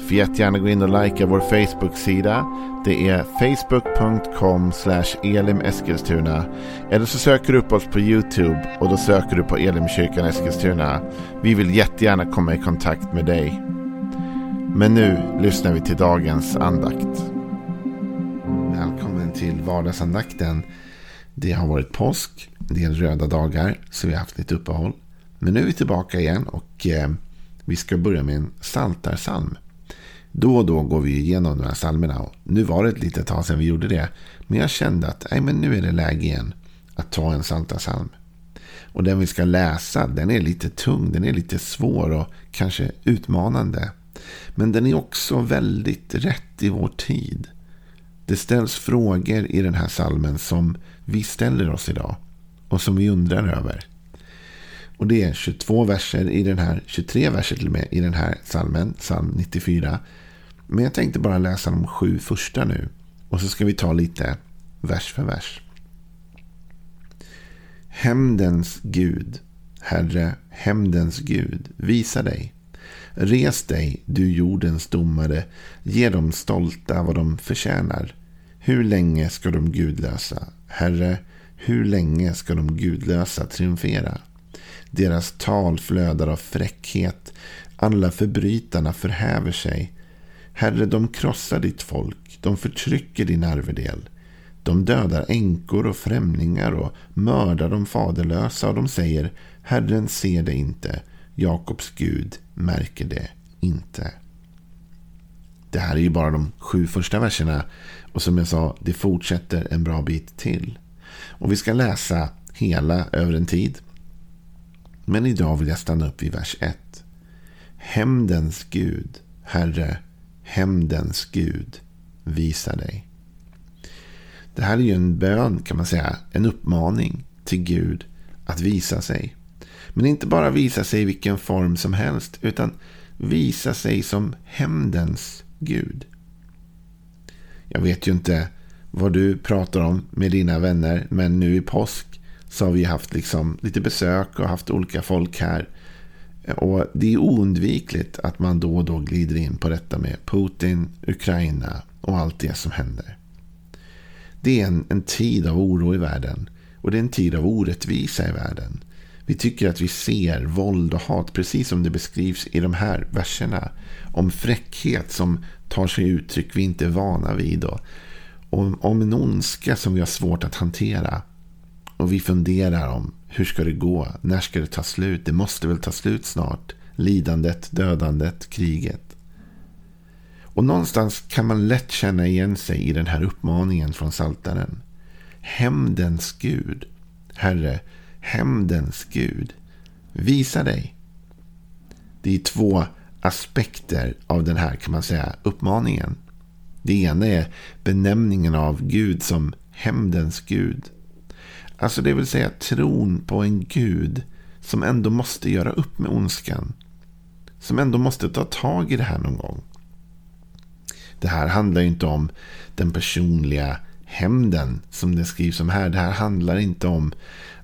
Får jättegärna gå in och likea vår Facebook-sida. Det är facebook.com elimeskilstuna. Eller så söker du upp oss på YouTube och då söker du på Elimkyrkan Eskilstuna. Vi vill jättegärna komma i kontakt med dig. Men nu lyssnar vi till dagens andakt. Välkommen till vardagsandakten. Det har varit påsk, en del röda dagar, så vi har haft lite uppehåll. Men nu är vi tillbaka igen och eh, vi ska börja med en saltarsalm. Då och då går vi igenom de här psalmerna. nu var det ett litet tag sedan vi gjorde det. Men jag kände att nej, men nu är det läge igen att ta en psaltarpsalm. Och den vi ska läsa, den är lite tung, den är lite svår och kanske utmanande. Men den är också väldigt rätt i vår tid. Det ställs frågor i den här salmen som vi ställer oss idag. Och som vi undrar över. Och det är 22 verser i den här, 23 verser till och med i den här salmen, psalm 94. Men jag tänkte bara läsa de sju första nu. Och så ska vi ta lite vers för vers. Hämndens Gud, Herre, hämndens Gud, visa dig. Res dig, du jordens domare, ge dem stolta vad de förtjänar. Hur länge ska de gudlösa, Herre, hur länge ska de gudlösa triumfera? Deras tal flödar av fräckhet, alla förbrytarna förhäver sig. Herre, de krossar ditt folk, de förtrycker din arvedel. De dödar änkor och främlingar och mördar de faderlösa och de säger Herren ser det inte, Jakobs Gud märker det inte. Det här är ju bara de sju första verserna och som jag sa, det fortsätter en bra bit till. Och vi ska läsa hela över en tid. Men idag vill jag stanna upp vid vers 1. Hämndens Gud, Herre, hämndens Gud, visa dig. Det här är ju en bön kan man säga, en uppmaning till Gud att visa sig. Men inte bara visa sig i vilken form som helst, utan visa sig som hämndens Gud. Jag vet ju inte vad du pratar om med dina vänner, men nu i påsk så har vi haft liksom lite besök och haft olika folk här. Och det är oundvikligt att man då och då glider in på detta med Putin, Ukraina och allt det som händer. Det är en, en tid av oro i världen. Och det är en tid av orättvisa i världen. Vi tycker att vi ser våld och hat precis som det beskrivs i de här verserna. Om fräckhet som tar sig uttryck vi inte är vana vid. Och om, om en ondska som vi har svårt att hantera. Och vi funderar om hur ska det gå? När ska det ta slut? Det måste väl ta slut snart. Lidandet, dödandet, kriget. Och någonstans kan man lätt känna igen sig i den här uppmaningen från Saltaren. Hämndens Gud. Herre, hämndens Gud. Visa dig. Det är två aspekter av den här kan man säga uppmaningen. Det ena är benämningen av Gud som hämndens Gud. Alltså det vill säga tron på en Gud som ändå måste göra upp med ondskan. Som ändå måste ta tag i det här någon gång. Det här handlar inte om den personliga hämnden som det skrivs om här. Det här handlar inte om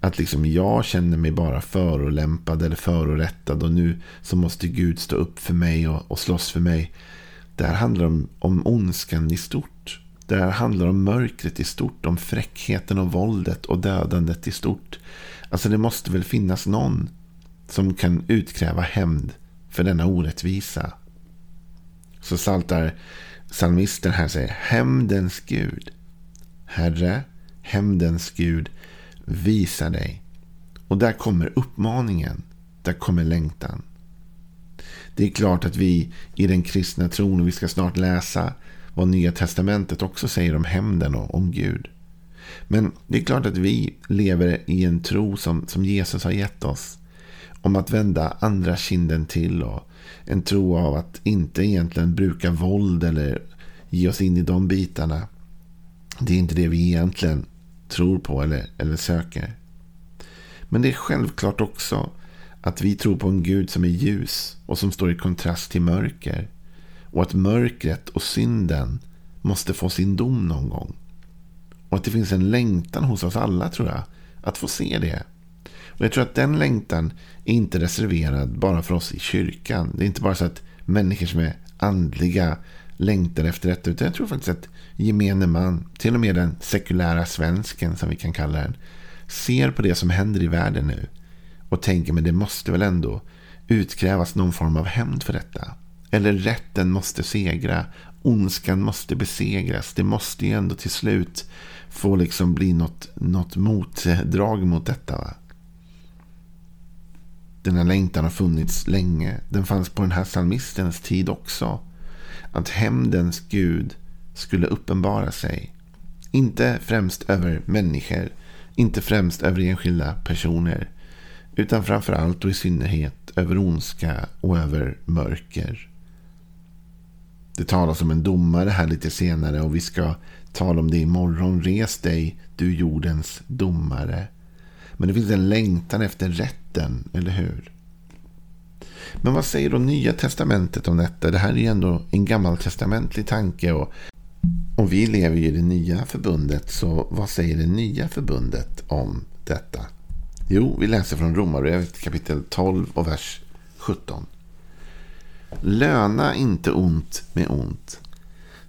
att liksom jag känner mig bara förolämpad eller förorättad och nu så måste Gud stå upp för mig och, och slåss för mig. Det här handlar om, om ondskan i stort. Det här handlar om mörkret i stort, om fräckheten och våldet och dödandet i stort. Alltså det måste väl finnas någon som kan utkräva hämnd för denna orättvisa. Så saltar psalmisten här säger hämndens Gud. Herre, hämndens Gud, visa dig. Och där kommer uppmaningen. Där kommer längtan. Det är klart att vi i den kristna tron, och vi ska snart läsa vad Nya Testamentet också säger om hämnden och om Gud. Men det är klart att vi lever i en tro som, som Jesus har gett oss. Om att vända andra kinden till och en tro av att inte egentligen bruka våld eller ge oss in i de bitarna. Det är inte det vi egentligen tror på eller, eller söker. Men det är självklart också att vi tror på en Gud som är ljus och som står i kontrast till mörker. Och att mörkret och synden måste få sin dom någon gång. Och att det finns en längtan hos oss alla tror jag. Att få se det. Och jag tror att den längtan är inte reserverad bara för oss i kyrkan. Det är inte bara så att människor som är andliga längtar efter detta. Utan jag tror faktiskt att gemene man, till och med den sekulära svensken som vi kan kalla den, ser på det som händer i världen nu och tänker men det måste väl ändå utkrävas någon form av hämnd för detta. Eller rätten måste segra. Ondskan måste besegras. Det måste ju ändå till slut få liksom bli något, något motdrag mot detta. Va? Den här längtan har funnits länge. Den fanns på den här psalmistens tid också. Att hämndens Gud skulle uppenbara sig. Inte främst över människor. Inte främst över enskilda personer. Utan framför allt och i synnerhet över ondska och över mörker. Det talas om en domare här lite senare och vi ska tala om det imorgon. Res dig, du jordens domare. Men det finns en längtan efter rätten, eller hur? Men vad säger då Nya Testamentet om detta? Det här är ju ändå en gammaltestamentlig tanke. Och, och vi lever ju i det nya förbundet. Så vad säger det nya förbundet om detta? Jo, vi läser från Romarbrevet kapitel 12 och vers 17. Löna inte ont med ont.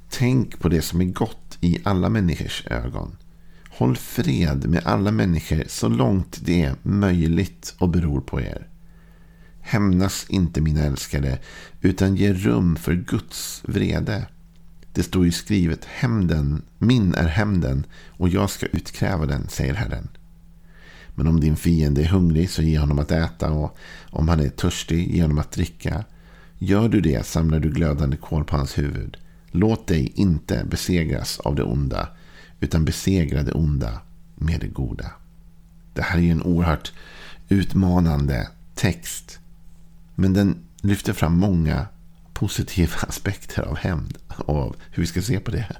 Tänk på det som är gott i alla människors ögon. Håll fred med alla människor så långt det är möjligt och beror på er. Hämnas inte mina älskade, utan ge rum för Guds vrede. Det står ju skrivet, hämnden, min är hämnden och jag ska utkräva den, säger Herren. Men om din fiende är hungrig så ge honom att äta och om han är törstig ge honom att dricka. Gör du det samlar du glödande kol på hans huvud. Låt dig inte besegras av det onda utan besegra det onda med det goda. Det här är ju en oerhört utmanande text. Men den lyfter fram många positiva aspekter av hämnd och av hur vi ska se på det.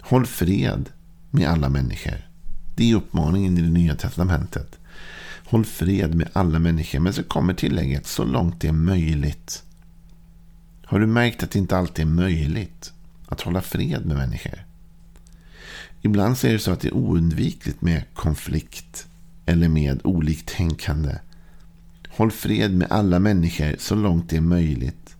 Håll fred med alla människor. Det är uppmaningen i det nya testamentet. Håll fred med alla människor. Men så kommer tillägget så långt det är möjligt. Har du märkt att det inte alltid är möjligt att hålla fred med människor? Ibland så är det så att det är oundvikligt med konflikt eller med oliktänkande. Håll fred med alla människor så långt det är möjligt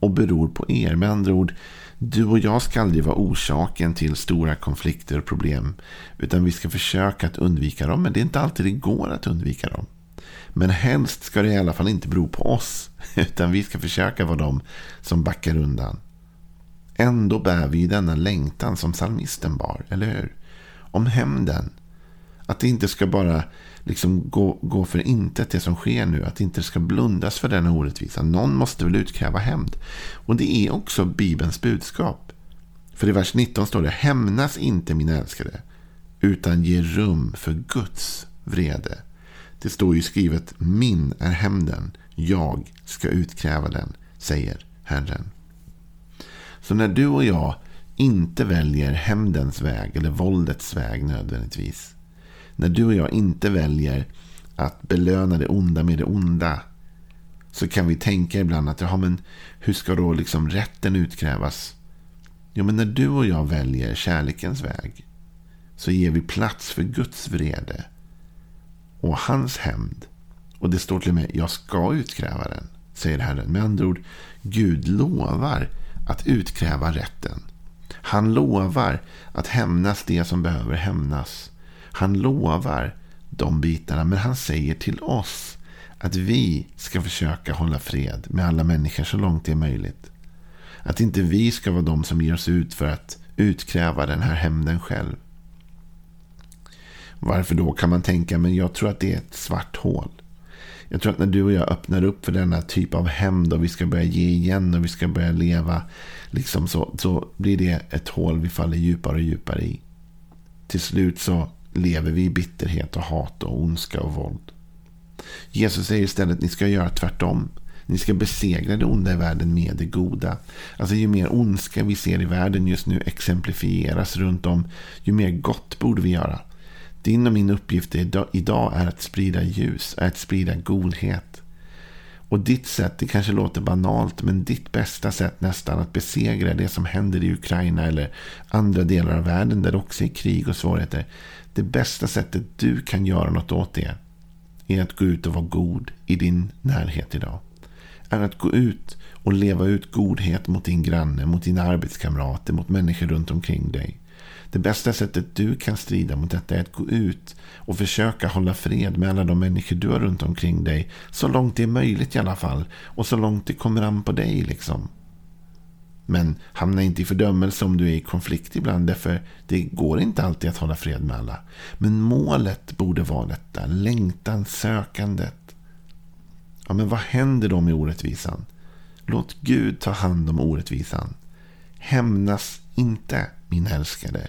och beror på er. Med andra ord, du och jag ska aldrig vara orsaken till stora konflikter och problem. Utan vi ska försöka att undvika dem. Men det är inte alltid det går att undvika dem. Men helst ska det i alla fall inte bero på oss. Utan vi ska försöka vara de som backar undan. Ändå bär vi denna längtan som psalmisten bar, eller hur? Om hämnden. Att det inte ska bara liksom gå, gå för intet det som sker nu. Att det inte ska blundas för denna orättvisa. Någon måste väl utkräva hämnd. Och det är också Bibelns budskap. För i vers 19 står det Hämnas inte min älskade. Utan ge rum för Guds vrede. Det står ju skrivet Min är hämnden. Jag ska utkräva den, säger Herren. Så när du och jag inte väljer hämndens väg eller våldets väg nödvändigtvis. När du och jag inte väljer att belöna det onda med det onda. Så kan vi tänka ibland att ja, men hur ska då liksom rätten utkrävas? Jo, men när du och jag väljer kärlekens väg. Så ger vi plats för Guds vrede. Och hans hämnd. Och det står till och med jag ska utkräva den. Säger Herren. Med andra ord, Gud lovar att utkräva rätten. Han lovar att hämnas det som behöver hämnas. Han lovar de bitarna, men han säger till oss att vi ska försöka hålla fred med alla människor så långt det är möjligt. Att inte vi ska vara de som ger oss ut för att utkräva den här hämnden själv. Varför då kan man tänka, men jag tror att det är ett svart hål. Jag tror att när du och jag öppnar upp för denna typ av hämnd och vi ska börja ge igen och vi ska börja leva liksom så, så blir det ett hål vi faller djupare och djupare i. Till slut så lever vi i bitterhet och hat och ondska och våld. Jesus säger istället att ni ska göra tvärtom. Ni ska besegra det onda i världen med det goda. Alltså ju mer ondska vi ser i världen just nu exemplifieras runt om, ju mer gott borde vi göra. Din och min uppgift idag är att sprida ljus, är att sprida godhet. Och ditt sätt, det kanske låter banalt, men ditt bästa sätt nästan att besegra det som händer i Ukraina eller andra delar av världen där det också är krig och svårigheter. Det bästa sättet du kan göra något åt det är att gå ut och vara god i din närhet idag. Är att gå ut och leva ut godhet mot din granne, mot dina arbetskamrater, mot människor runt omkring dig. Det bästa sättet du kan strida mot detta är att gå ut och försöka hålla fred med alla de människor du har runt omkring dig. Så långt det är möjligt i alla fall. Och så långt det kommer an på dig liksom. Men hamna inte i fördömelse om du är i konflikt ibland. Därför det går inte alltid att hålla fred med alla. Men målet borde vara detta. Längtan, sökandet. Ja, men vad händer då med orättvisan? Låt Gud ta hand om orättvisan. Hämnas inte, min älskade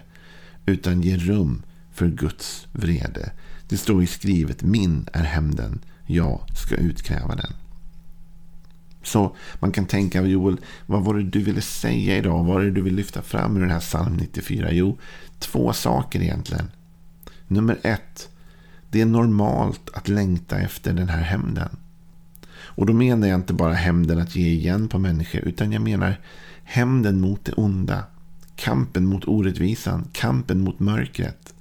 utan ge rum för Guds vrede. Det står i skrivet, min är hämnden, jag ska utkräva den. Så man kan tänka, Joel, vad var det du ville säga idag? Vad var det du vill lyfta fram ur den här psalm 94? Jo, två saker egentligen. Nummer ett, det är normalt att längta efter den här hämnden. Och då menar jag inte bara hämnden att ge igen på människor, utan jag menar hämnden mot det onda. Kampen mot orättvisan, kampen mot mörkret.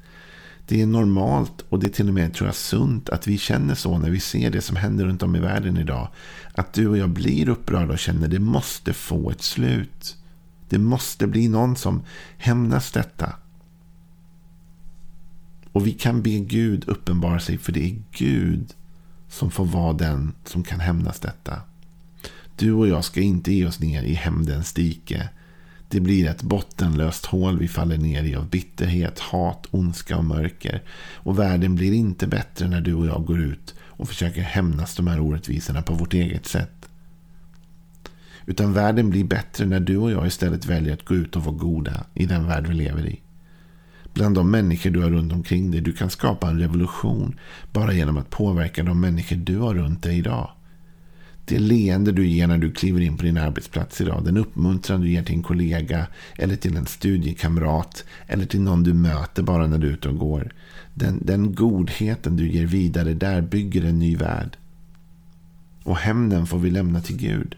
Det är normalt och det är till och med tror jag, sunt att vi känner så när vi ser det som händer runt om i världen idag. Att du och jag blir upprörda och känner att det måste få ett slut. Det måste bli någon som hämnas detta. Och vi kan be Gud uppenbara sig för det är Gud som får vara den som kan hämnas detta. Du och jag ska inte ge oss ner i hämndens dike. Det blir ett bottenlöst hål vi faller ner i av bitterhet, hat, ondska och mörker. Och världen blir inte bättre när du och jag går ut och försöker hämnas de här orättvisorna på vårt eget sätt. Utan världen blir bättre när du och jag istället väljer att gå ut och vara goda i den värld vi lever i. Bland de människor du har runt omkring dig. Du kan skapa en revolution bara genom att påverka de människor du har runt dig idag. Det leende du ger när du kliver in på din arbetsplats idag. Den uppmuntran du ger till en kollega. Eller till en studiekamrat. Eller till någon du möter bara när du är ute och går. Den, den godheten du ger vidare. Där bygger en ny värld. Och hämnden får vi lämna till Gud.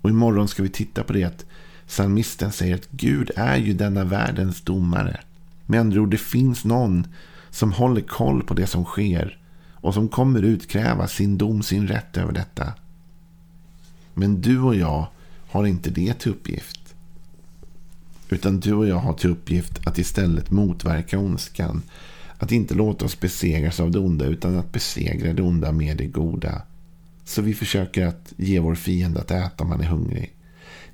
Och imorgon ska vi titta på det att psalmisten säger att Gud är ju denna världens domare. Med andra ord, det finns någon som håller koll på det som sker och som kommer utkräva sin dom, sin rätt över detta. Men du och jag har inte det till uppgift. Utan du och jag har till uppgift att istället motverka ondskan. Att inte låta oss besegras av det onda utan att besegra det onda med det goda. Så vi försöker att ge vår fiende att äta om han är hungrig.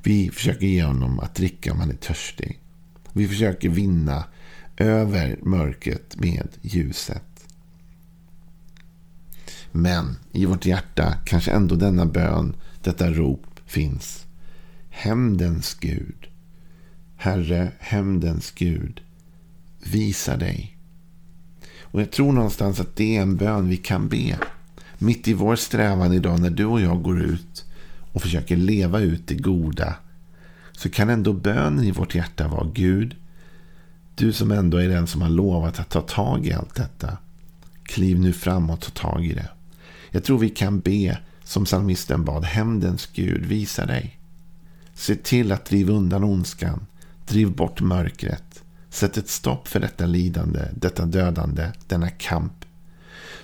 Vi försöker ge honom att dricka om han är törstig. Vi försöker vinna över mörkret med ljuset. Men i vårt hjärta kanske ändå denna bön, detta rop finns. Hämndens Gud. Herre, hämndens Gud. Visa dig. Och jag tror någonstans att det är en bön vi kan be. Mitt i vår strävan idag när du och jag går ut och försöker leva ut det goda. Så kan ändå bönen i vårt hjärta vara Gud. Du som ändå är den som har lovat att ta tag i allt detta. Kliv nu fram och ta tag i det. Jag tror vi kan be som psalmisten bad. Hämndens Gud, visa dig. Se till att driva undan ondskan. Driv bort mörkret. Sätt ett stopp för detta lidande, detta dödande, denna kamp.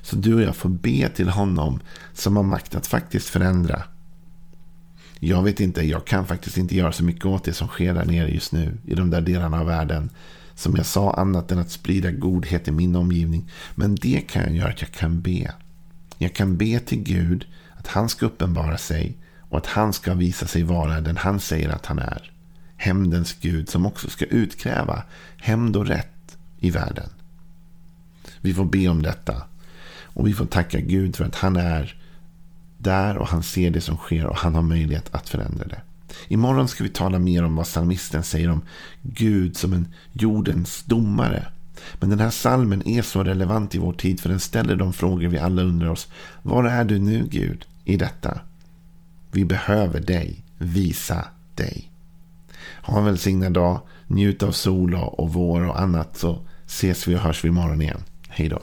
Så du och jag får be till honom som har makt att faktiskt förändra. Jag vet inte, jag kan faktiskt inte göra så mycket åt det som sker där nere just nu. I de där delarna av världen. Som jag sa, annat än att sprida godhet i min omgivning. Men det kan jag göra, att jag kan be. Jag kan be till Gud att han ska uppenbara sig och att han ska visa sig vara den han säger att han är. Hämndens Gud som också ska utkräva hämnd och rätt i världen. Vi får be om detta. Och vi får tacka Gud för att han är där och han ser det som sker och han har möjlighet att förändra det. Imorgon ska vi tala mer om vad psalmisten säger om Gud som en jordens domare. Men den här salmen är så relevant i vår tid för den ställer de frågor vi alla undrar oss. Var är du nu Gud i detta? Vi behöver dig. Visa dig. Ha en välsignad dag. Njut av sol och vår och annat så ses vi och hörs vi imorgon igen. Hej då.